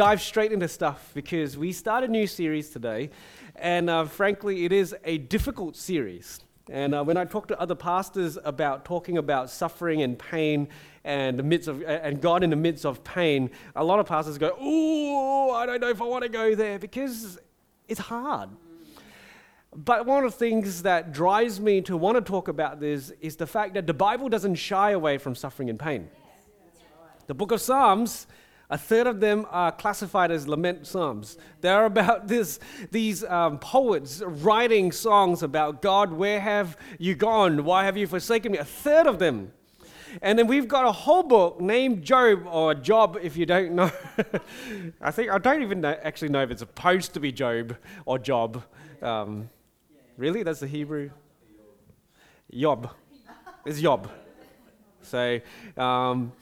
dive straight into stuff because we start a new series today, and uh, frankly, it is a difficult series. And uh, when I talk to other pastors about talking about suffering and pain and the midst of and God in the midst of pain, a lot of pastors go, "Oh, I don't know if I want to go there because it's hard." But one of the things that drives me to want to talk about this is the fact that the Bible doesn't shy away from suffering and pain. The book of Psalms, a third of them are classified as lament psalms. They're about this, these um, poets writing songs about God, where have you gone? Why have you forsaken me? A third of them. And then we've got a whole book named Job or Job, if you don't know. I think I don't even know, actually know if it's supposed to be Job or Job. Um, Really? That's the Hebrew? Yob. It's Yob. So um,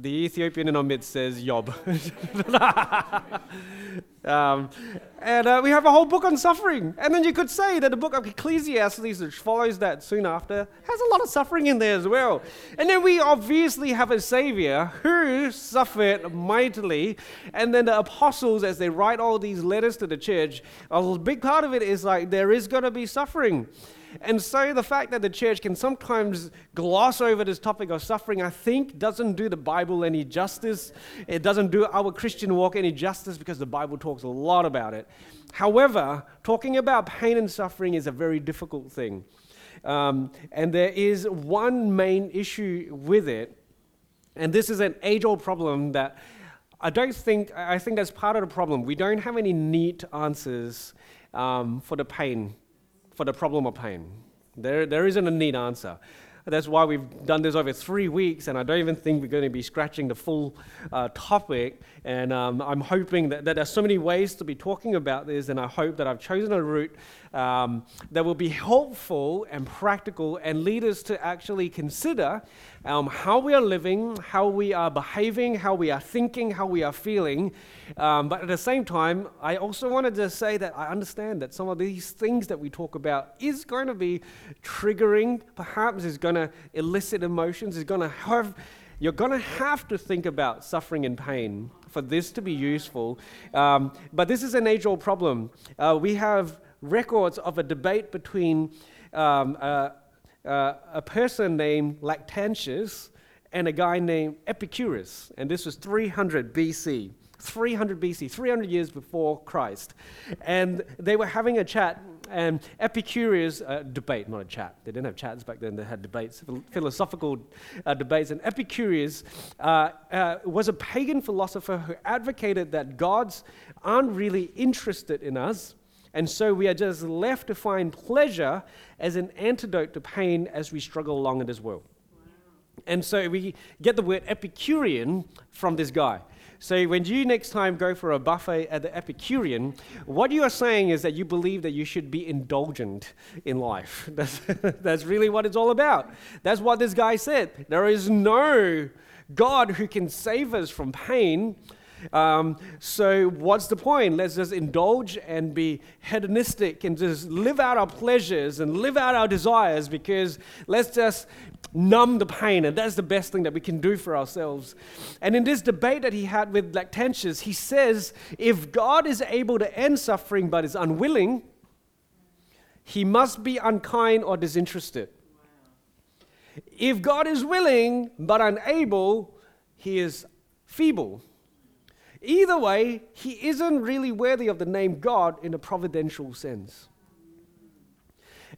the Ethiopian in our midst says Yob. um, and uh, we have a whole book on suffering. And then you could say that the book of Ecclesiastes, which follows that soon after, has a lot of suffering in there as well. And then we obviously have a Savior who suffered mightily. And then the apostles, as they write all these letters to the church, a big part of it is like there is going to be suffering. And so the fact that the church can sometimes gloss over this topic of suffering, I think, doesn't do the Bible any justice. It doesn't do our Christian walk any justice because the Bible talks a lot about it. However, talking about pain and suffering is a very difficult thing. Um, and there is one main issue with it, and this is an age old problem that I don't think, I think that's part of the problem. We don't have any neat answers um, for the pain for the problem of pain. There, there isn't a neat answer. That's why we've done this over three weeks, and I don't even think we're going to be scratching the full uh, topic. And um, I'm hoping that, that there's so many ways to be talking about this, and I hope that I've chosen a route um, that will be helpful and practical and lead us to actually consider um, how we are living, how we are behaving, how we are thinking, how we are feeling. Um, but at the same time, I also wanted to say that I understand that some of these things that we talk about is going to be triggering, perhaps is going to elicit emotions, is going to have you're going to have to think about suffering and pain for this to be useful. Um, but this is an age old problem. Uh, we have records of a debate between um, a person named Lactantius and a guy named Epicurus, and this was 300 BC. 300 BC, 300 years before Christ. And they were having a chat, and Epicurus, uh, debate, not a chat. They didn't have chats back then, they had debates, philosophical uh, debates. And Epicurus uh, uh, was a pagan philosopher who advocated that gods aren't really interested in us, and so we are just left to find pleasure as an antidote to pain as we struggle along in this world. And so we get the word Epicurean from this guy. So when you next time go for a buffet at the Epicurean, what you are saying is that you believe that you should be indulgent in life. That's, that's really what it's all about. That's what this guy said. There is no God who can save us from pain um, so, what's the point? Let's just indulge and be hedonistic and just live out our pleasures and live out our desires because let's just numb the pain. And that's the best thing that we can do for ourselves. And in this debate that he had with Lactantius, he says if God is able to end suffering but is unwilling, he must be unkind or disinterested. If God is willing but unable, he is feeble. Either way, he isn't really worthy of the name God in a providential sense.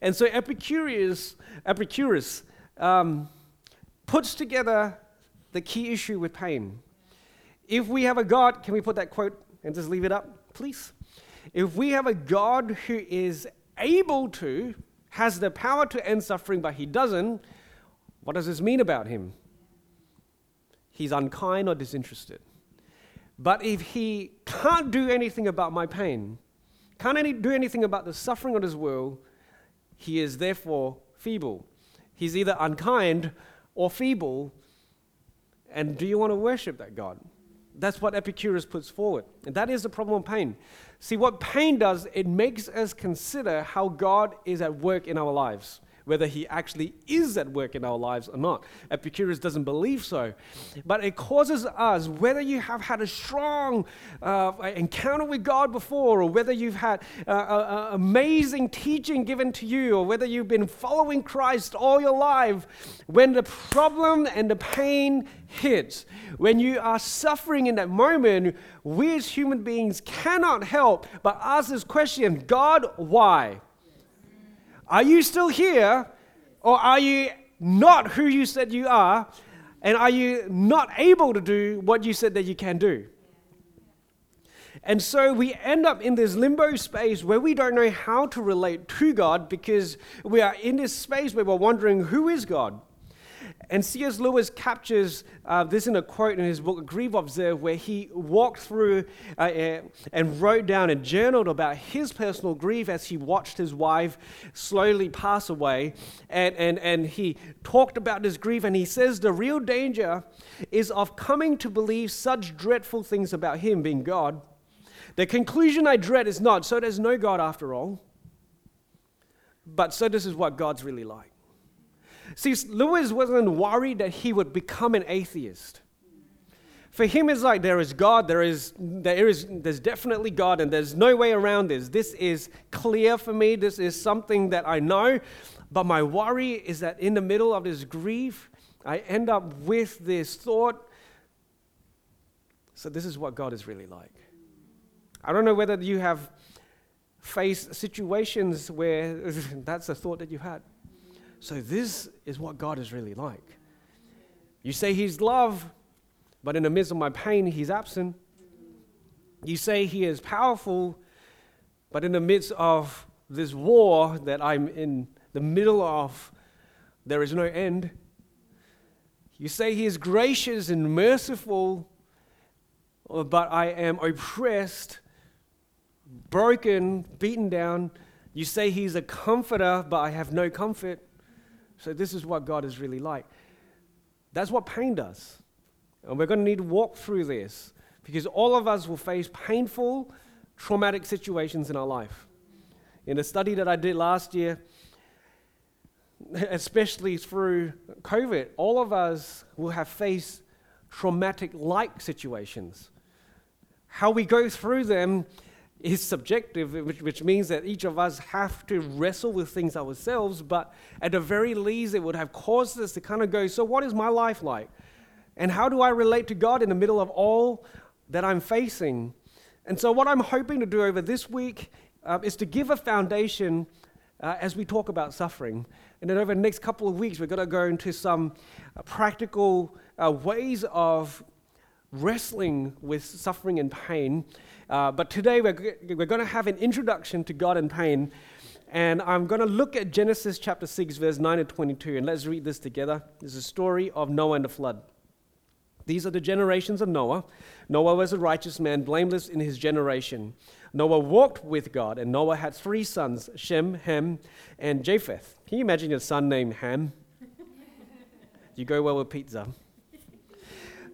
And so Epicurus, Epicurus um, puts together the key issue with pain. If we have a God, can we put that quote and just leave it up, please? If we have a God who is able to, has the power to end suffering, but he doesn't, what does this mean about him? He's unkind or disinterested. But if he can't do anything about my pain, can't any, do anything about the suffering of this world, he is therefore feeble. He's either unkind or feeble. And do you want to worship that God? That's what Epicurus puts forward. And that is the problem of pain. See, what pain does, it makes us consider how God is at work in our lives. Whether he actually is at work in our lives or not. Epicurus doesn't believe so. But it causes us, whether you have had a strong uh, encounter with God before, or whether you've had uh, uh, amazing teaching given to you, or whether you've been following Christ all your life, when the problem and the pain hits, when you are suffering in that moment, we as human beings cannot help but ask this question God, why? Are you still here? Or are you not who you said you are? And are you not able to do what you said that you can do? And so we end up in this limbo space where we don't know how to relate to God because we are in this space where we're wondering who is God? And C.S. Lewis captures uh, this in a quote in his book, Grief Observed, where he walked through uh, and wrote down and journaled about his personal grief as he watched his wife slowly pass away. And, and, and he talked about his grief, and he says the real danger is of coming to believe such dreadful things about him, being God. The conclusion I dread is not, so there's no God after all, but so this is what God's really like. See, Lewis wasn't worried that he would become an atheist. For him, it's like there is God, there is, there is there's definitely God, and there's no way around this. This is clear for me. This is something that I know. But my worry is that in the middle of this grief, I end up with this thought. So, this is what God is really like. I don't know whether you have faced situations where that's the thought that you had. So, this is what God is really like. You say He's love, but in the midst of my pain, He's absent. You say He is powerful, but in the midst of this war that I'm in the middle of, there is no end. You say He is gracious and merciful, but I am oppressed, broken, beaten down. You say He's a comforter, but I have no comfort. So, this is what God is really like. That's what pain does. And we're going to need to walk through this because all of us will face painful, traumatic situations in our life. In a study that I did last year, especially through COVID, all of us will have faced traumatic like situations. How we go through them is subjective, which, which means that each of us have to wrestle with things ourselves, but at the very least, it would have caused us to kind of go, So, what is my life like? And how do I relate to God in the middle of all that I'm facing? And so, what I'm hoping to do over this week uh, is to give a foundation uh, as we talk about suffering. And then over the next couple of weeks, we're going to go into some uh, practical uh, ways of wrestling with suffering and pain. Uh, but today we're, we're going to have an introduction to God and pain. And I'm going to look at Genesis chapter 6, verse 9 to 22. And let's read this together. This is a story of Noah and the flood. These are the generations of Noah. Noah was a righteous man, blameless in his generation. Noah walked with God, and Noah had three sons Shem, Ham, and Japheth. Can you imagine a son named Ham? you go well with pizza.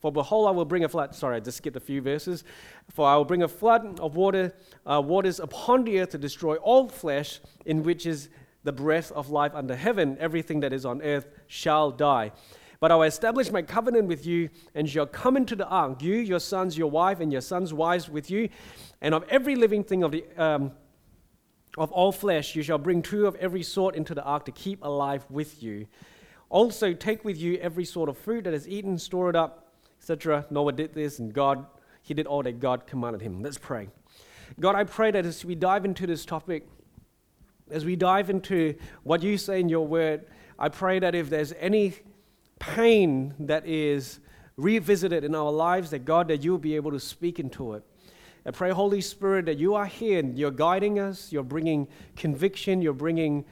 For behold, I will bring a flood. Sorry, I just skipped a few verses. For I will bring a flood of water, uh, waters upon the earth to destroy all flesh, in which is the breath of life under heaven. Everything that is on earth shall die. But I will establish my covenant with you, and shall come into the ark, you, your sons, your wife, and your sons' wives with you, and of every living thing of the um, of all flesh, you shall bring two of every sort into the ark to keep alive with you. Also, take with you every sort of food that is eaten, store it up etc. Noah did this, and God, he did all that God commanded him. Let's pray. God, I pray that as we dive into this topic, as we dive into what you say in your word, I pray that if there's any pain that is revisited in our lives, that God, that you'll be able to speak into it. I pray, Holy Spirit, that you are here and you're guiding us, you're bringing conviction, you're bringing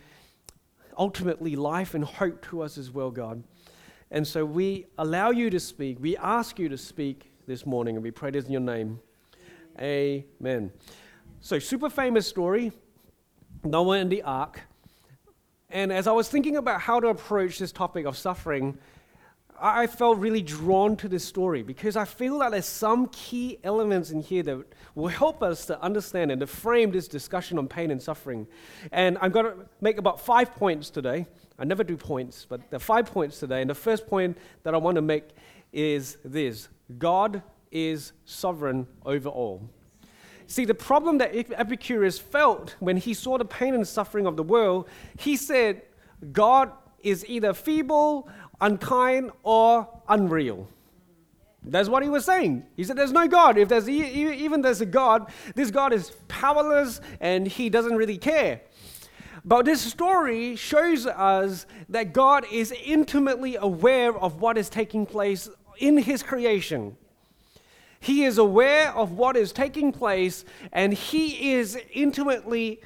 ultimately life and hope to us as well, God. And so we allow you to speak. We ask you to speak this morning, and we pray this in your name. Amen. So, super famous story Noah and the ark. And as I was thinking about how to approach this topic of suffering, I felt really drawn to this story because I feel that there's some key elements in here that will help us to understand and to frame this discussion on pain and suffering. And I'm going to make about five points today. I never do points, but there are five points today. And the first point that I want to make is this God is sovereign over all. See, the problem that Epicurus felt when he saw the pain and suffering of the world, he said, God is either feeble, unkind, or unreal. That's what he was saying. He said, There's no God. If there's even there's a God, this God is powerless and he doesn't really care. But this story shows us that God is intimately aware of what is taking place in his creation. He is aware of what is taking place and he is intimately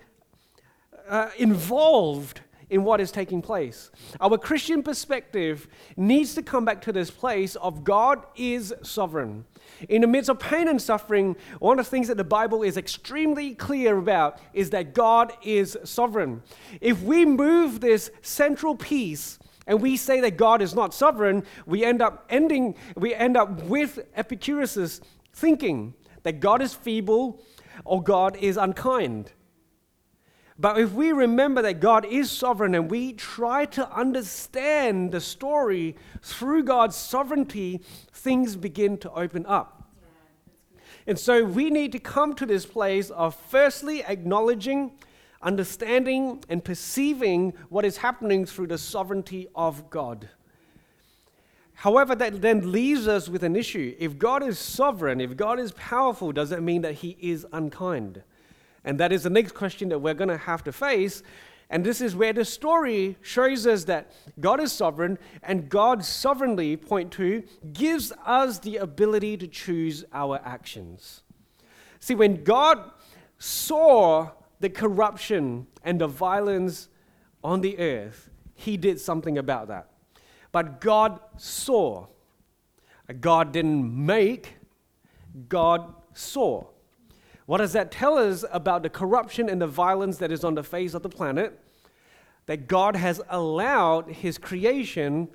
uh, involved in what is taking place. Our Christian perspective needs to come back to this place of God is sovereign. In the midst of pain and suffering, one of the things that the Bible is extremely clear about is that God is sovereign. If we move this central piece and we say that God is not sovereign, we end up ending, we end up with Epicurus' thinking that God is feeble or God is unkind. But if we remember that God is sovereign and we try to understand the story through God's sovereignty, things begin to open up. And so we need to come to this place of firstly acknowledging understanding and perceiving what is happening through the sovereignty of God. However, that then leaves us with an issue. If God is sovereign, if God is powerful, does that mean that he is unkind? And that is the next question that we're going to have to face. And this is where the story shows us that God is sovereign, and God sovereignly, point two, gives us the ability to choose our actions. See, when God saw the corruption and the violence on the earth, he did something about that. But God saw. God didn't make, God saw. What does that tell us about the corruption and the violence that is on the face of the planet? That God has allowed His creation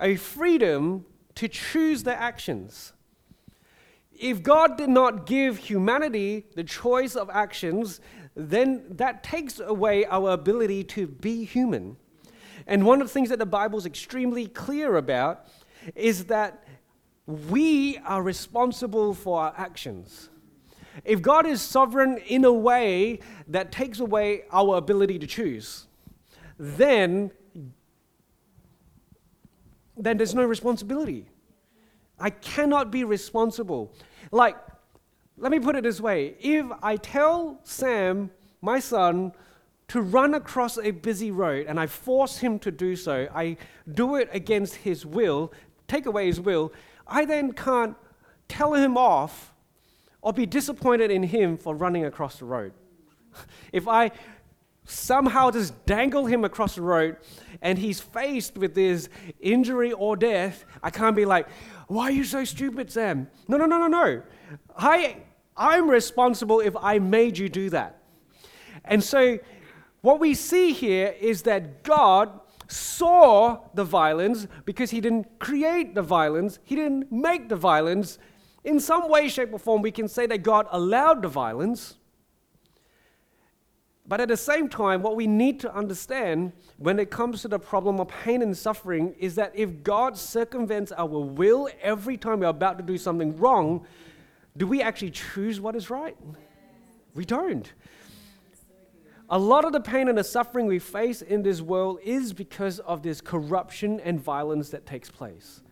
a freedom to choose their actions. If God did not give humanity the choice of actions, then that takes away our ability to be human. And one of the things that the Bible is extremely clear about is that we are responsible for our actions. If God is sovereign in a way that takes away our ability to choose, then, then there's no responsibility. I cannot be responsible. Like, let me put it this way if I tell Sam, my son, to run across a busy road and I force him to do so, I do it against his will, take away his will, I then can't tell him off or be disappointed in him for running across the road. if I somehow just dangle him across the road and he's faced with this injury or death, I can't be like, why are you so stupid, Sam? No, no, no, no, no. I, I'm responsible if I made you do that. And so what we see here is that God saw the violence because he didn't create the violence, he didn't make the violence, in some way, shape, or form, we can say that God allowed the violence. But at the same time, what we need to understand when it comes to the problem of pain and suffering is that if God circumvents our will every time we're about to do something wrong, do we actually choose what is right? We don't. A lot of the pain and the suffering we face in this world is because of this corruption and violence that takes place.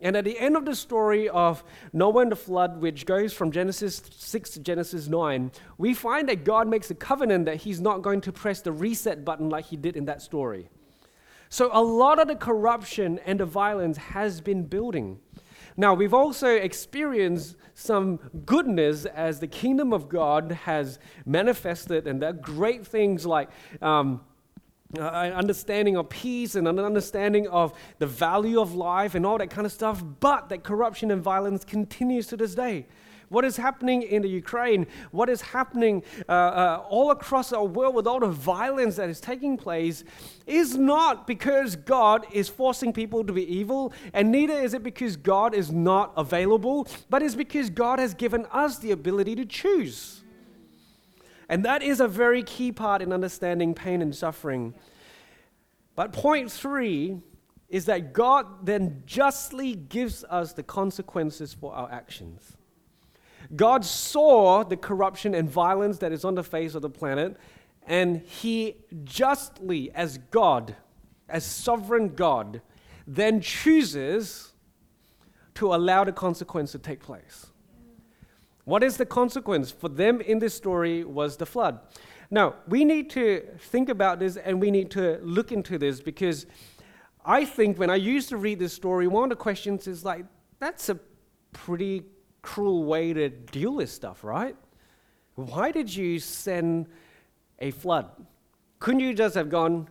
And at the end of the story of Noah and the flood, which goes from Genesis 6 to Genesis 9, we find that God makes a covenant that he's not going to press the reset button like he did in that story. So a lot of the corruption and the violence has been building. Now, we've also experienced some goodness as the kingdom of God has manifested, and there are great things like. Um, uh, an understanding of peace and an understanding of the value of life and all that kind of stuff, but that corruption and violence continues to this day. What is happening in the Ukraine, what is happening uh, uh, all across our world with all the violence that is taking place, is not because God is forcing people to be evil, and neither is it because God is not available, but it's because God has given us the ability to choose. And that is a very key part in understanding pain and suffering. But point three is that God then justly gives us the consequences for our actions. God saw the corruption and violence that is on the face of the planet, and He justly, as God, as sovereign God, then chooses to allow the consequence to take place. What is the consequence for them in this story was the flood. Now, we need to think about this and we need to look into this because I think when I used to read this story, one of the questions is like, that's a pretty cruel way to deal with stuff, right? Why did you send a flood? Couldn't you just have gone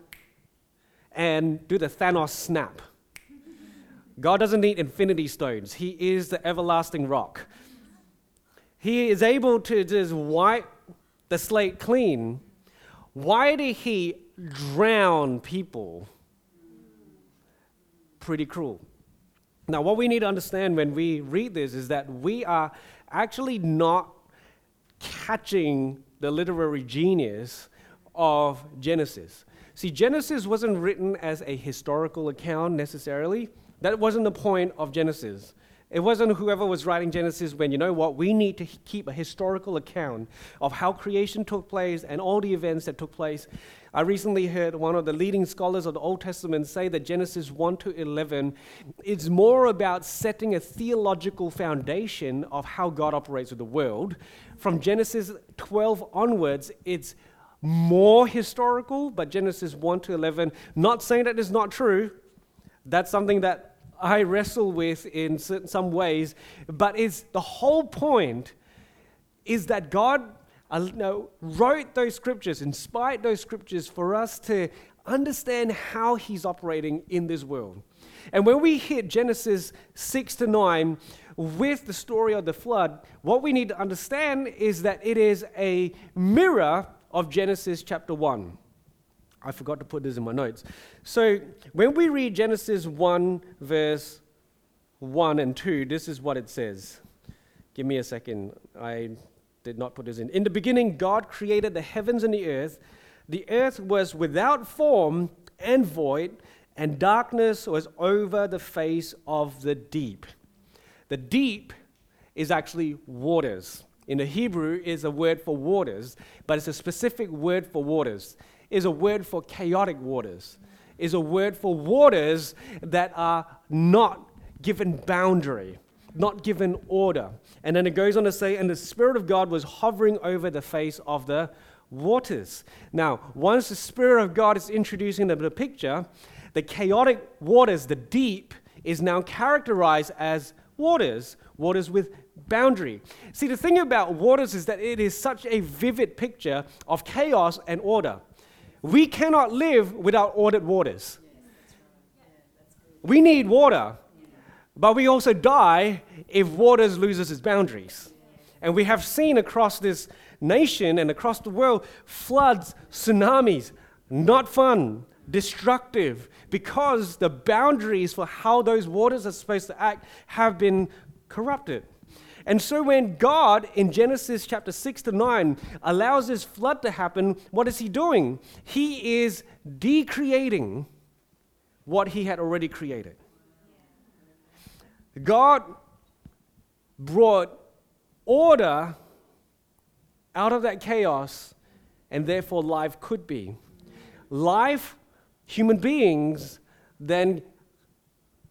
and do the Thanos snap? God doesn't need infinity stones, He is the everlasting rock. He is able to just wipe the slate clean. Why did he drown people? Pretty cruel. Now, what we need to understand when we read this is that we are actually not catching the literary genius of Genesis. See, Genesis wasn't written as a historical account necessarily. That wasn't the point of Genesis. It wasn't whoever was writing Genesis when, you know what, we need to keep a historical account of how creation took place and all the events that took place. I recently heard one of the leading scholars of the Old Testament say that Genesis 1 to 11 is more about setting a theological foundation of how God operates with the world. From Genesis 12 onwards, it's more historical, but Genesis 1 to 11, not saying that it's not true. That's something that I wrestle with in some ways, but it's the whole point is that God uh, wrote those scriptures, inspired those scriptures for us to understand how He's operating in this world. And when we hit Genesis 6 to 9 with the story of the flood, what we need to understand is that it is a mirror of Genesis chapter 1. I forgot to put this in my notes. So when we read Genesis 1, verse 1 and 2, this is what it says. Give me a second. I did not put this in. In the beginning, God created the heavens and the earth. The earth was without form and void, and darkness was over the face of the deep. The deep is actually waters. In the Hebrew, is a word for waters, but it's a specific word for waters is a word for chaotic waters, is a word for waters that are not given boundary, not given order. And then it goes on to say, and the Spirit of God was hovering over the face of the waters. Now, once the Spirit of God is introducing the, picture, the chaotic waters, the deep, is now characterized as waters, waters with boundary. See, the thing about waters is that it is such a vivid picture of chaos and order. We cannot live without ordered waters. We need water, but we also die if waters loses its boundaries. And we have seen across this nation and across the world floods, tsunamis, not fun, destructive, because the boundaries for how those waters are supposed to act have been corrupted. And so when God in Genesis chapter 6 to 9 allows this flood to happen, what is he doing? He is decreating what he had already created. God brought order out of that chaos, and therefore life could be. Life, human beings, then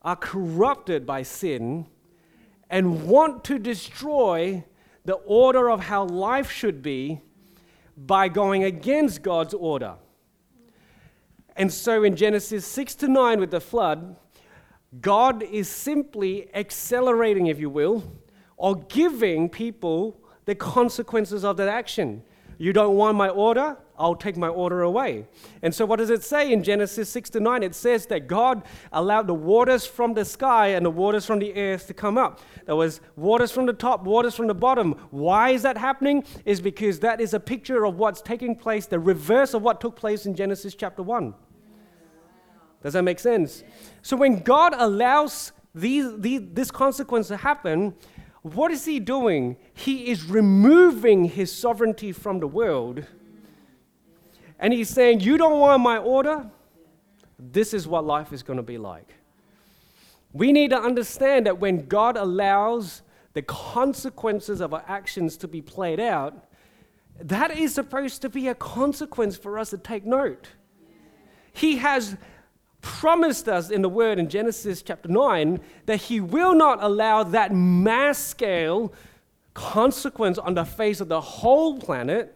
are corrupted by sin and want to destroy the order of how life should be by going against God's order. And so in Genesis 6 to 9 with the flood, God is simply accelerating, if you will, or giving people the consequences of that action. You don't want my order? I'll take my order away. And so, what does it say in Genesis 6 to 9? It says that God allowed the waters from the sky and the waters from the earth to come up. There was waters from the top, waters from the bottom. Why is that happening? Is because that is a picture of what's taking place, the reverse of what took place in Genesis chapter 1. Does that make sense? So, when God allows these, these, this consequence to happen, what is he doing? He is removing his sovereignty from the world. And he's saying, You don't want my order? This is what life is going to be like. We need to understand that when God allows the consequences of our actions to be played out, that is supposed to be a consequence for us to take note. He has promised us in the word in Genesis chapter 9 that he will not allow that mass scale consequence on the face of the whole planet.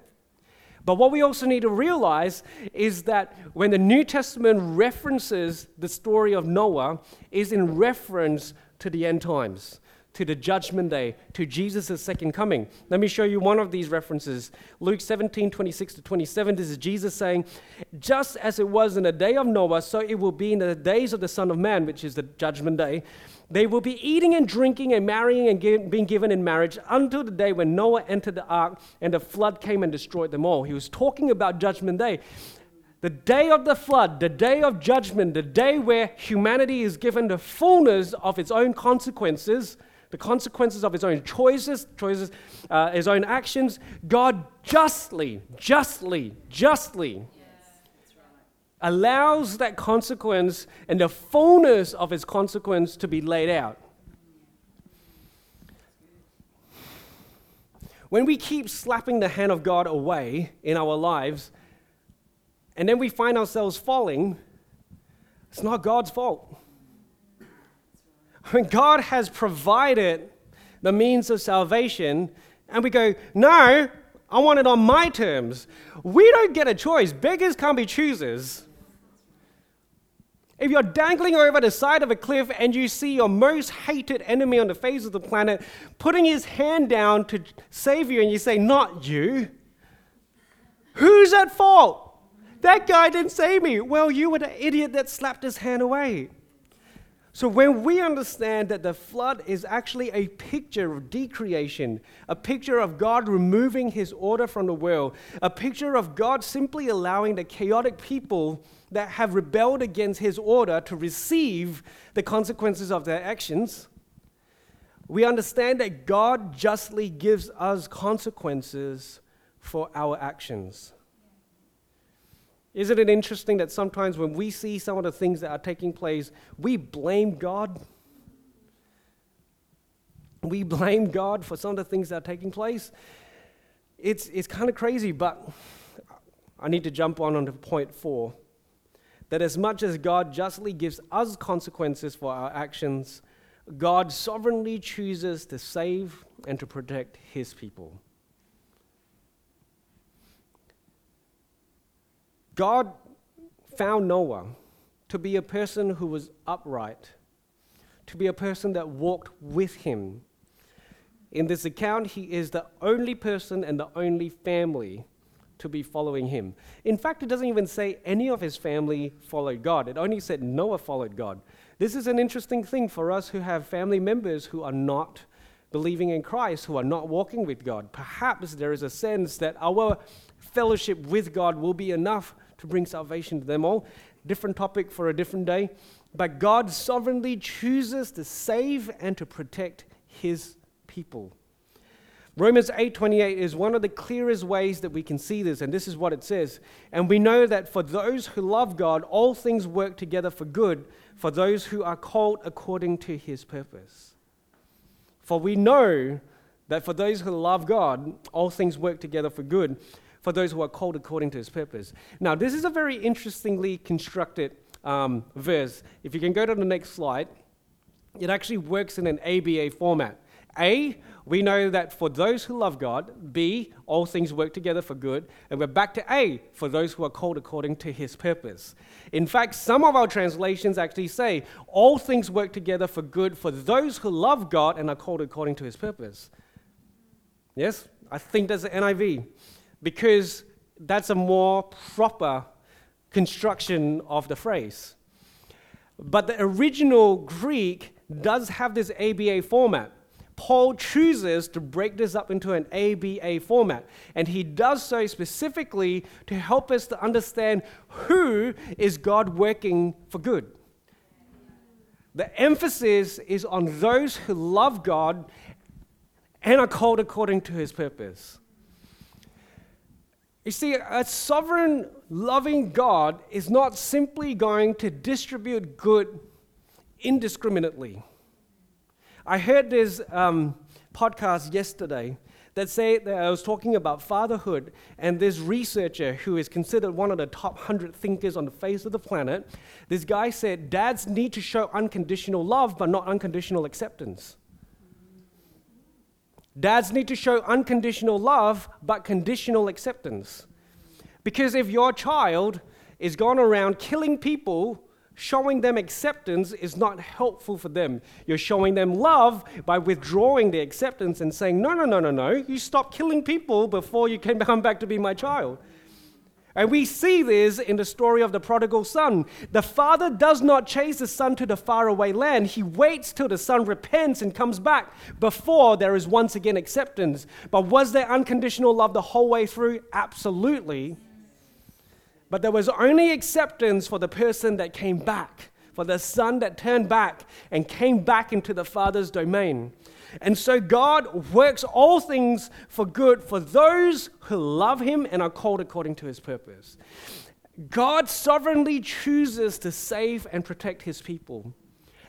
But what we also need to realize is that when the New Testament references the story of Noah is in reference to the end times to the judgment day, to Jesus' second coming. Let me show you one of these references. Luke 17, 26 to 27. This is Jesus saying, Just as it was in the day of Noah, so it will be in the days of the Son of Man, which is the judgment day. They will be eating and drinking and marrying and give, being given in marriage until the day when Noah entered the ark and the flood came and destroyed them all. He was talking about judgment day. The day of the flood, the day of judgment, the day where humanity is given the fullness of its own consequences the consequences of his own choices, choices, uh, his own actions, God justly, justly, justly allows that consequence and the fullness of its consequence to be laid out. When we keep slapping the hand of God away in our lives, and then we find ourselves falling, it's not God's fault. When God has provided the means of salvation, and we go, no, I want it on my terms. We don't get a choice. Beggars can't be choosers. If you're dangling over the side of a cliff and you see your most hated enemy on the face of the planet putting his hand down to save you, and you say, Not you, who's at fault? That guy didn't save me. Well, you were the idiot that slapped his hand away. So, when we understand that the flood is actually a picture of decreation, a picture of God removing his order from the world, a picture of God simply allowing the chaotic people that have rebelled against his order to receive the consequences of their actions, we understand that God justly gives us consequences for our actions. Isn't it interesting that sometimes when we see some of the things that are taking place, we blame God? We blame God for some of the things that are taking place. It's, it's kind of crazy, but I need to jump on onto point four. That as much as God justly gives us consequences for our actions, God sovereignly chooses to save and to protect his people. God found Noah to be a person who was upright, to be a person that walked with him. In this account, he is the only person and the only family to be following him. In fact, it doesn't even say any of his family followed God, it only said Noah followed God. This is an interesting thing for us who have family members who are not believing in Christ, who are not walking with God. Perhaps there is a sense that our fellowship with God will be enough to bring salvation to them all. Different topic for a different day. But God sovereignly chooses to save and to protect his people. Romans 8:28 is one of the clearest ways that we can see this and this is what it says. And we know that for those who love God all things work together for good for those who are called according to his purpose. For we know that for those who love God all things work together for good for those who are called according to his purpose. Now, this is a very interestingly constructed um, verse. If you can go to the next slide, it actually works in an ABA format. A, we know that for those who love God. B, all things work together for good. And we're back to A, for those who are called according to his purpose. In fact, some of our translations actually say, all things work together for good for those who love God and are called according to his purpose. Yes? I think that's the NIV. Because that's a more proper construction of the phrase. But the original Greek does have this ABA format. Paul chooses to break this up into an ABA format, and he does so specifically to help us to understand who is God working for good. The emphasis is on those who love God and are called according to his purpose. You see, a sovereign, loving God is not simply going to distribute good indiscriminately. I heard this um, podcast yesterday that said that I was talking about fatherhood, and this researcher who is considered one of the top 100 thinkers on the face of the planet, this guy said dads need to show unconditional love, but not unconditional acceptance. Dads need to show unconditional love, but conditional acceptance. Because if your child is going around killing people, showing them acceptance is not helpful for them. You're showing them love by withdrawing the acceptance and saying, No, no, no, no, no, you stop killing people before you can come back to be my child. And we see this in the story of the prodigal son. The father does not chase the son to the faraway land. He waits till the son repents and comes back before there is once again acceptance. But was there unconditional love the whole way through? Absolutely. But there was only acceptance for the person that came back, for the son that turned back and came back into the father's domain. And so God works all things for good for those who love him and are called according to his purpose. God sovereignly chooses to save and protect his people.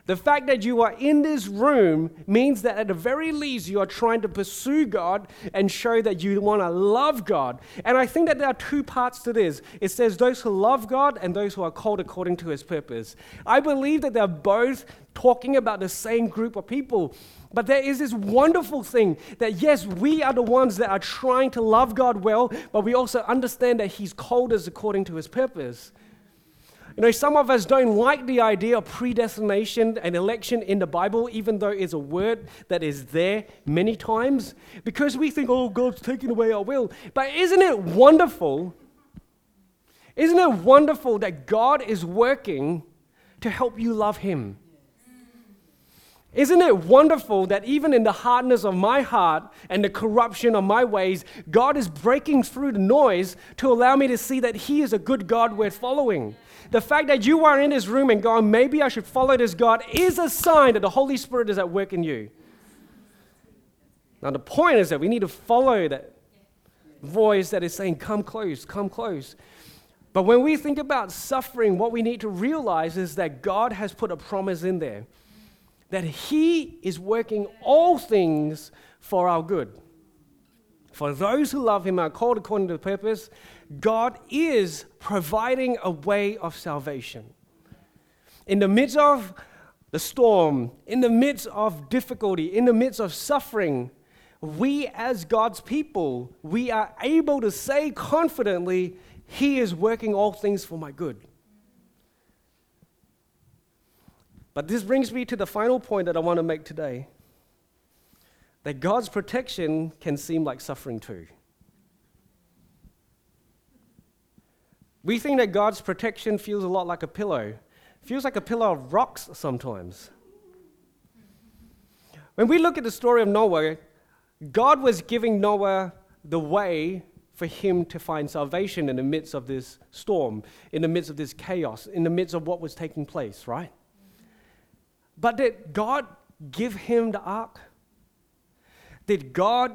The fact that you are in this room means that at the very least you are trying to pursue God and show that you want to love God. And I think that there are two parts to this it says those who love God and those who are called according to his purpose. I believe that they're both talking about the same group of people. But there is this wonderful thing that, yes, we are the ones that are trying to love God well, but we also understand that He's called us according to His purpose. You know, some of us don't like the idea of predestination and election in the Bible, even though it's a word that is there many times, because we think, oh, God's taking away our will. But isn't it wonderful? Isn't it wonderful that God is working to help you love Him? Isn't it wonderful that even in the hardness of my heart and the corruption of my ways, God is breaking through the noise to allow me to see that He is a good God worth following? The fact that you are in this room and going, maybe I should follow this God, is a sign that the Holy Spirit is at work in you. Now, the point is that we need to follow that voice that is saying, Come close, come close. But when we think about suffering, what we need to realize is that God has put a promise in there that He is working all things for our good. For those who love Him are called according to the purpose, God is providing a way of salvation. In the midst of the storm, in the midst of difficulty, in the midst of suffering, we as God's people, we are able to say confidently, He is working all things for my good. But this brings me to the final point that I want to make today that God's protection can seem like suffering too. We think that God's protection feels a lot like a pillow. Feels like a pillow of rocks sometimes. When we look at the story of Noah, God was giving Noah the way for him to find salvation in the midst of this storm, in the midst of this chaos, in the midst of what was taking place, right? But did God give him the ark? Did God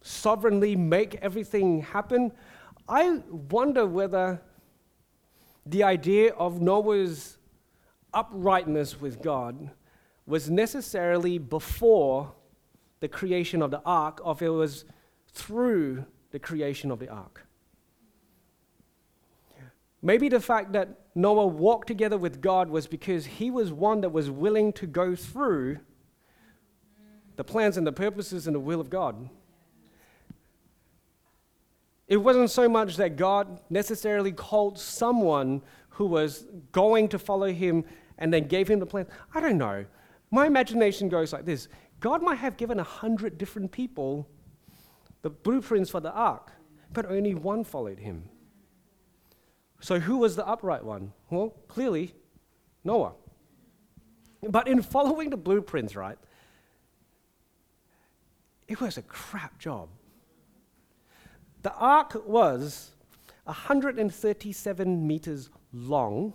sovereignly make everything happen? I wonder whether the idea of Noah's uprightness with God was necessarily before the creation of the ark, or if it was through the creation of the ark. Maybe the fact that Noah walked together with God was because he was one that was willing to go through the plans and the purposes and the will of God. It wasn't so much that God necessarily called someone who was going to follow him and then gave him the plan. I don't know. My imagination goes like this God might have given a hundred different people the blueprints for the ark. but only one followed him. So, who was the upright one? Well, clearly, Noah. But in following the blueprints, right, it was a crap job. The ark was 137 meters long,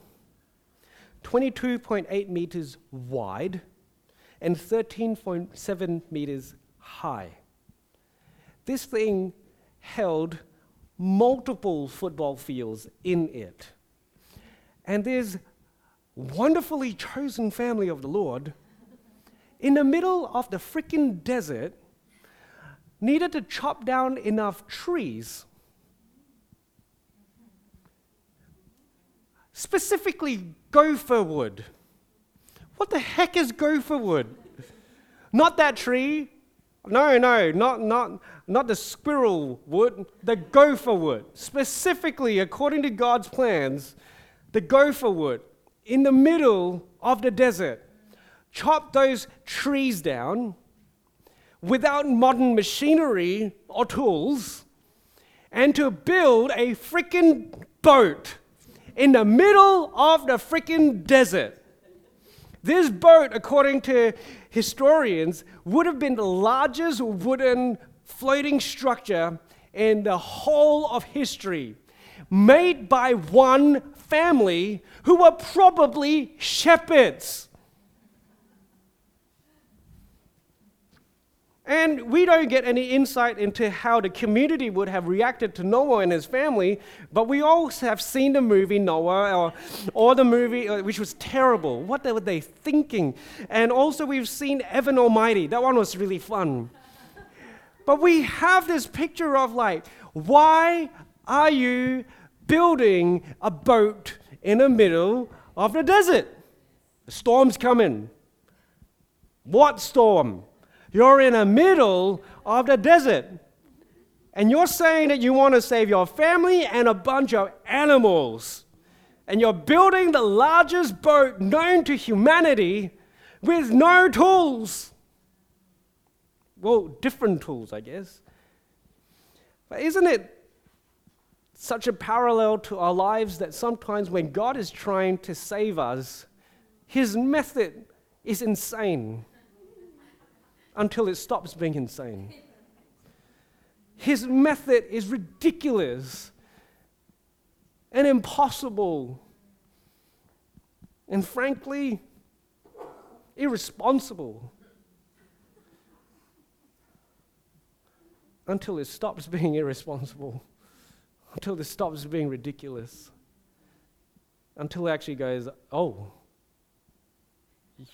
22.8 meters wide, and 13.7 meters high. This thing held multiple football fields in it. And this wonderfully chosen family of the Lord, in the middle of the freaking desert, needed to chop down enough trees, specifically gopher wood. What the heck is gopher wood? Not that tree. No, no, not, not, not the squirrel wood, the gopher wood. Specifically, according to God's plans, the gopher wood in the middle of the desert. Chop those trees down without modern machinery or tools and to build a freaking boat in the middle of the freaking desert. This boat, according to historians, would have been the largest wooden floating structure in the whole of history, made by one family who were probably shepherds. And we don't get any insight into how the community would have reacted to Noah and his family, but we all have seen the movie Noah or, or the movie, uh, which was terrible. What were they thinking? And also, we've seen Evan Almighty. That one was really fun. But we have this picture of like, why are you building a boat in the middle of the desert? The storm's coming. What storm? You're in the middle of the desert. And you're saying that you want to save your family and a bunch of animals. And you're building the largest boat known to humanity with no tools. Well, different tools, I guess. But isn't it such a parallel to our lives that sometimes when God is trying to save us, his method is insane? Until it stops being insane. His method is ridiculous and impossible, and frankly, irresponsible. Until it stops being irresponsible, until it stops being ridiculous, until it actually goes, oh,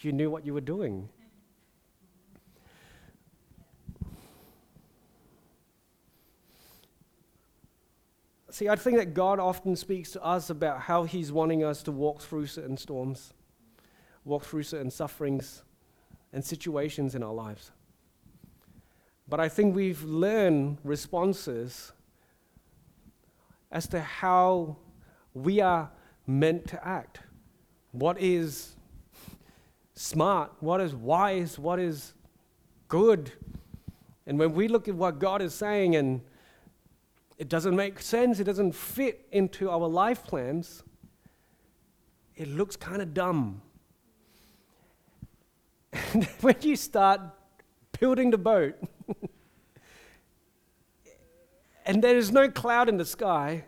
you knew what you were doing. See, I think that God often speaks to us about how He's wanting us to walk through certain storms, walk through certain sufferings and situations in our lives. But I think we've learned responses as to how we are meant to act. What is smart? What is wise? What is good? And when we look at what God is saying and it doesn't make sense, it doesn't fit into our life plans, it looks kind of dumb. And when you start building the boat, and there is no cloud in the sky,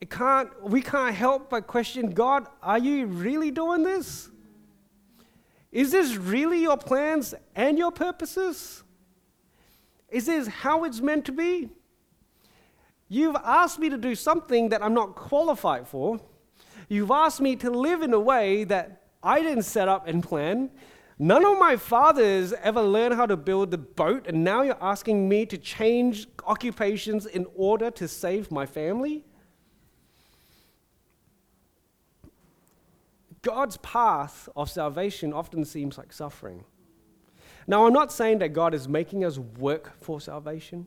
it can't, we can't help but question God, are you really doing this? Is this really your plans and your purposes? Is this how it's meant to be? You've asked me to do something that I'm not qualified for. You've asked me to live in a way that I didn't set up and plan. None of my fathers ever learned how to build the boat, and now you're asking me to change occupations in order to save my family? God's path of salvation often seems like suffering. Now, I'm not saying that God is making us work for salvation.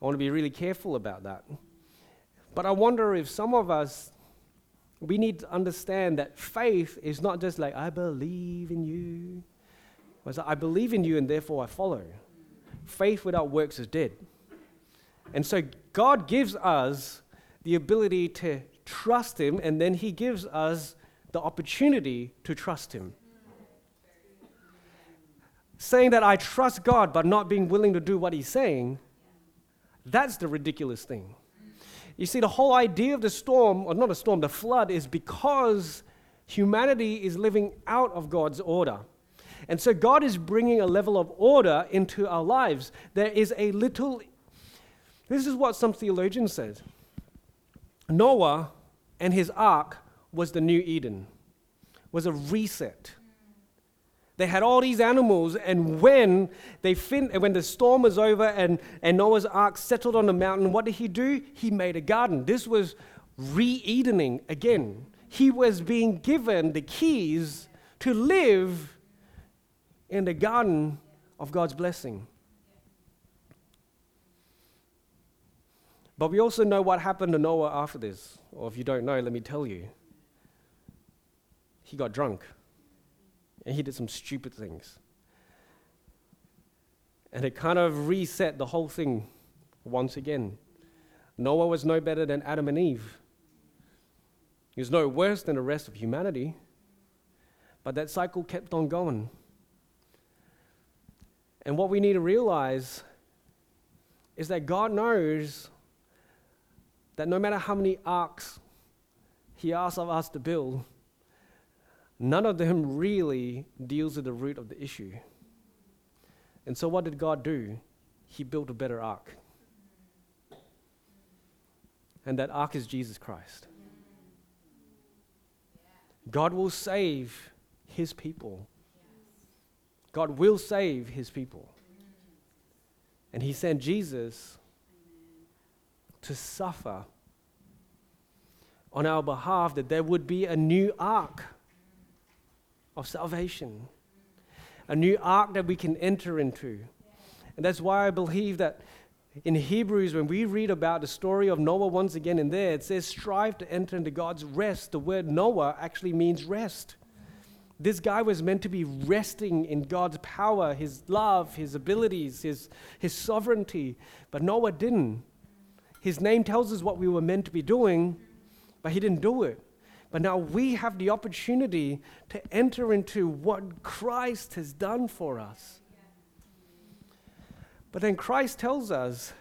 I want to be really careful about that. But I wonder if some of us, we need to understand that faith is not just like, I believe in you. It's like, I believe in you and therefore I follow. faith without works is dead. And so God gives us the ability to trust Him, and then He gives us the opportunity to trust Him. Saying that I trust God but not being willing to do what He's saying, that's the ridiculous thing. You see, the whole idea of the storm, or not a storm, the flood, is because humanity is living out of God's order. And so God is bringing a level of order into our lives. There is a little, this is what some theologians said Noah and his ark was the new Eden, was a reset. They had all these animals, and when they fin- when the storm was over and, and Noah's ark settled on the mountain, what did he do? He made a garden. This was re-Edening again. He was being given the keys to live in the garden of God's blessing. But we also know what happened to Noah after this. Or if you don't know, let me tell you. He got drunk and he did some stupid things. And it kind of reset the whole thing once again. Noah was no better than Adam and Eve. He was no worse than the rest of humanity. But that cycle kept on going. And what we need to realize is that God knows that no matter how many arks He asks of us to build, none of them really deals with the root of the issue. And so, what did God do? He built a better ark. And that ark is Jesus Christ. God will save his people. God will save his people. And he sent Jesus to suffer on our behalf that there would be a new ark of salvation, a new ark that we can enter into. And that's why I believe that in Hebrews, when we read about the story of Noah once again in there, it says, strive to enter into God's rest. The word Noah actually means rest. This guy was meant to be resting in God's power, his love, his abilities, his, his sovereignty. But Noah didn't. His name tells us what we were meant to be doing, but he didn't do it. But now we have the opportunity to enter into what Christ has done for us. But then Christ tells us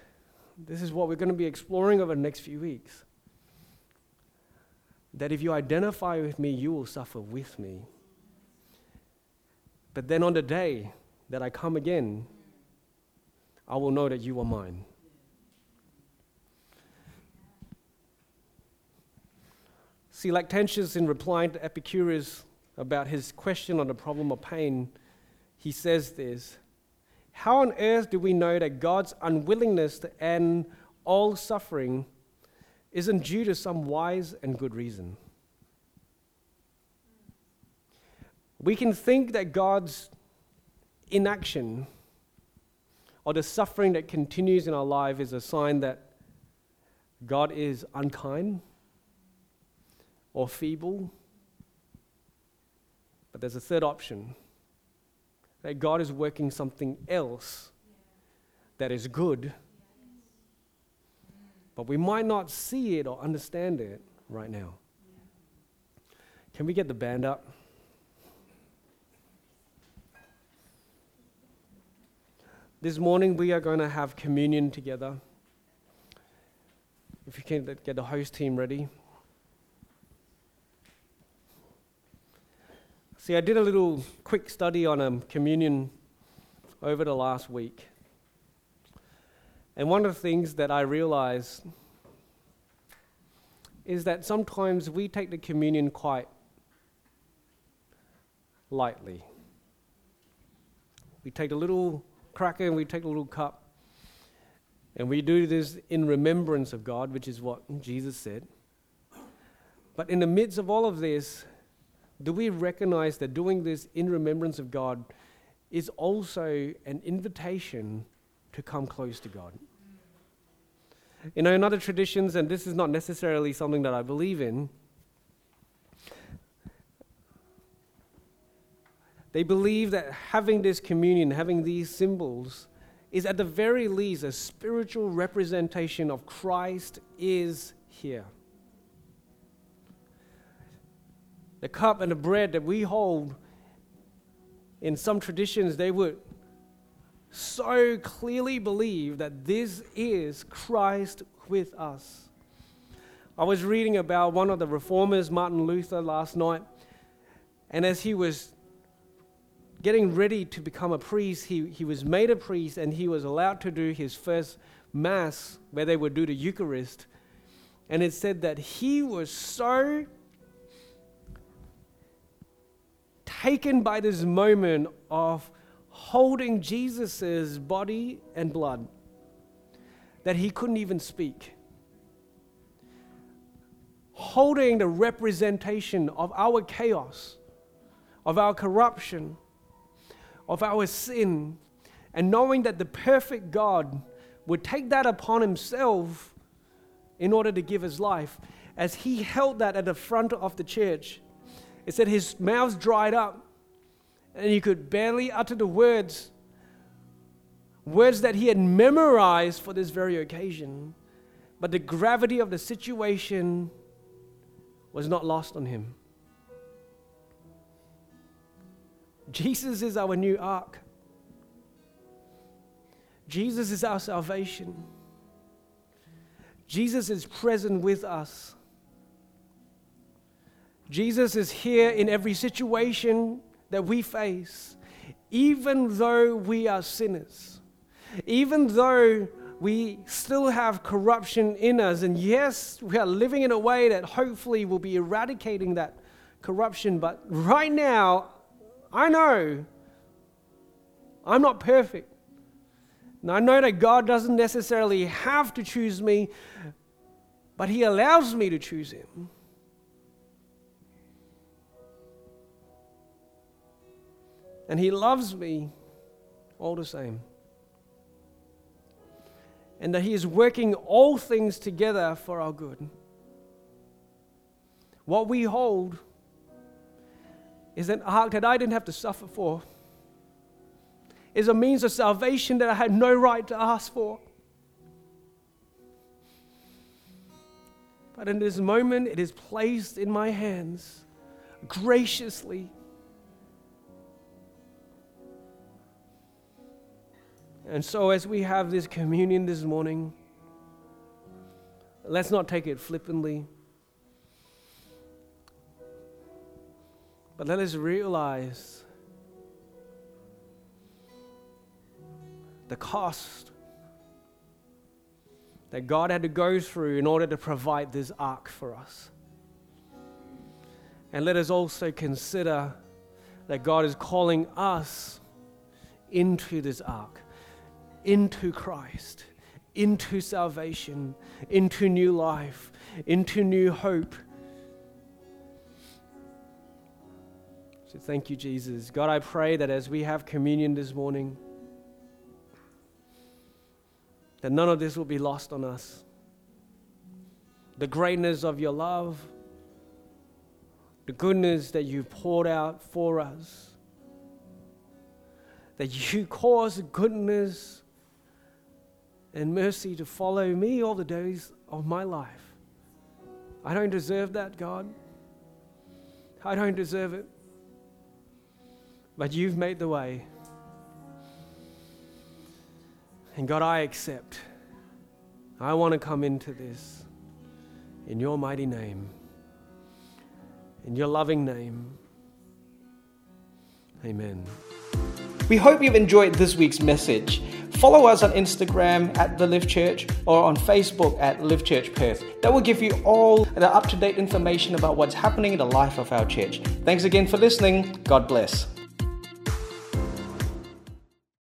this is what we're going to be exploring over the next few weeks that if you identify with me, you will suffer with me. But then on the day that I come again, I will know that you are mine. See, Lactantius, in replying to Epicurus about his question on the problem of pain, he says this How on earth do we know that God's unwillingness to end all suffering isn't due to some wise and good reason? We can think that God's inaction or the suffering that continues in our life is a sign that God is unkind or feeble. But there's a third option that God is working something else that is good, but we might not see it or understand it right now. Can we get the band up? This morning we are going to have communion together. If you can get the host team ready. See, I did a little quick study on um, communion over the last week. And one of the things that I realized is that sometimes we take the communion quite lightly. We take a little cracker and we take a little cup, and we do this in remembrance of God, which is what Jesus said. But in the midst of all of this, do we recognize that doing this in remembrance of God is also an invitation to come close to God? You know, in other traditions, and this is not necessarily something that I believe in, they believe that having this communion, having these symbols, is at the very least a spiritual representation of Christ is here. The cup and the bread that we hold, in some traditions, they would so clearly believe that this is Christ with us. I was reading about one of the reformers, Martin Luther, last night, and as he was getting ready to become a priest, he, he was made a priest and he was allowed to do his first Mass where they would do the Eucharist. And it said that he was so taken by this moment of holding Jesus' body and blood that he couldn't even speak. Holding the representation of our chaos, of our corruption, of our sin, and knowing that the perfect God would take that upon himself in order to give his life. As he held that at the front of the church, it said his mouth dried up and he could barely utter the words, words that he had memorized for this very occasion. But the gravity of the situation was not lost on him. Jesus is our new ark. Jesus is our salvation. Jesus is present with us. Jesus is here in every situation that we face, even though we are sinners, even though we still have corruption in us. And yes, we are living in a way that hopefully will be eradicating that corruption. But right now, I know I'm not perfect. And I know that God doesn't necessarily have to choose me, but He allows me to choose Him. And He loves me all the same. And that He is working all things together for our good. What we hold is an ark that I didn't have to suffer for, is a means of salvation that I had no right to ask for. But in this moment, it is placed in my hands graciously And so, as we have this communion this morning, let's not take it flippantly, but let us realize the cost that God had to go through in order to provide this ark for us. And let us also consider that God is calling us into this ark into Christ, into salvation, into new life, into new hope. So thank you, Jesus. God, I pray that as we have communion this morning, that none of this will be lost on us. The greatness of your love, the goodness that you poured out for us, that you cause goodness and mercy to follow me all the days of my life. I don't deserve that, God. I don't deserve it. But you've made the way. And God, I accept. I want to come into this in your mighty name, in your loving name. Amen. We hope you've enjoyed this week's message. Follow us on Instagram at The Live Church or on Facebook at Live Church Perth. That will give you all the up to date information about what's happening in the life of our church. Thanks again for listening. God bless.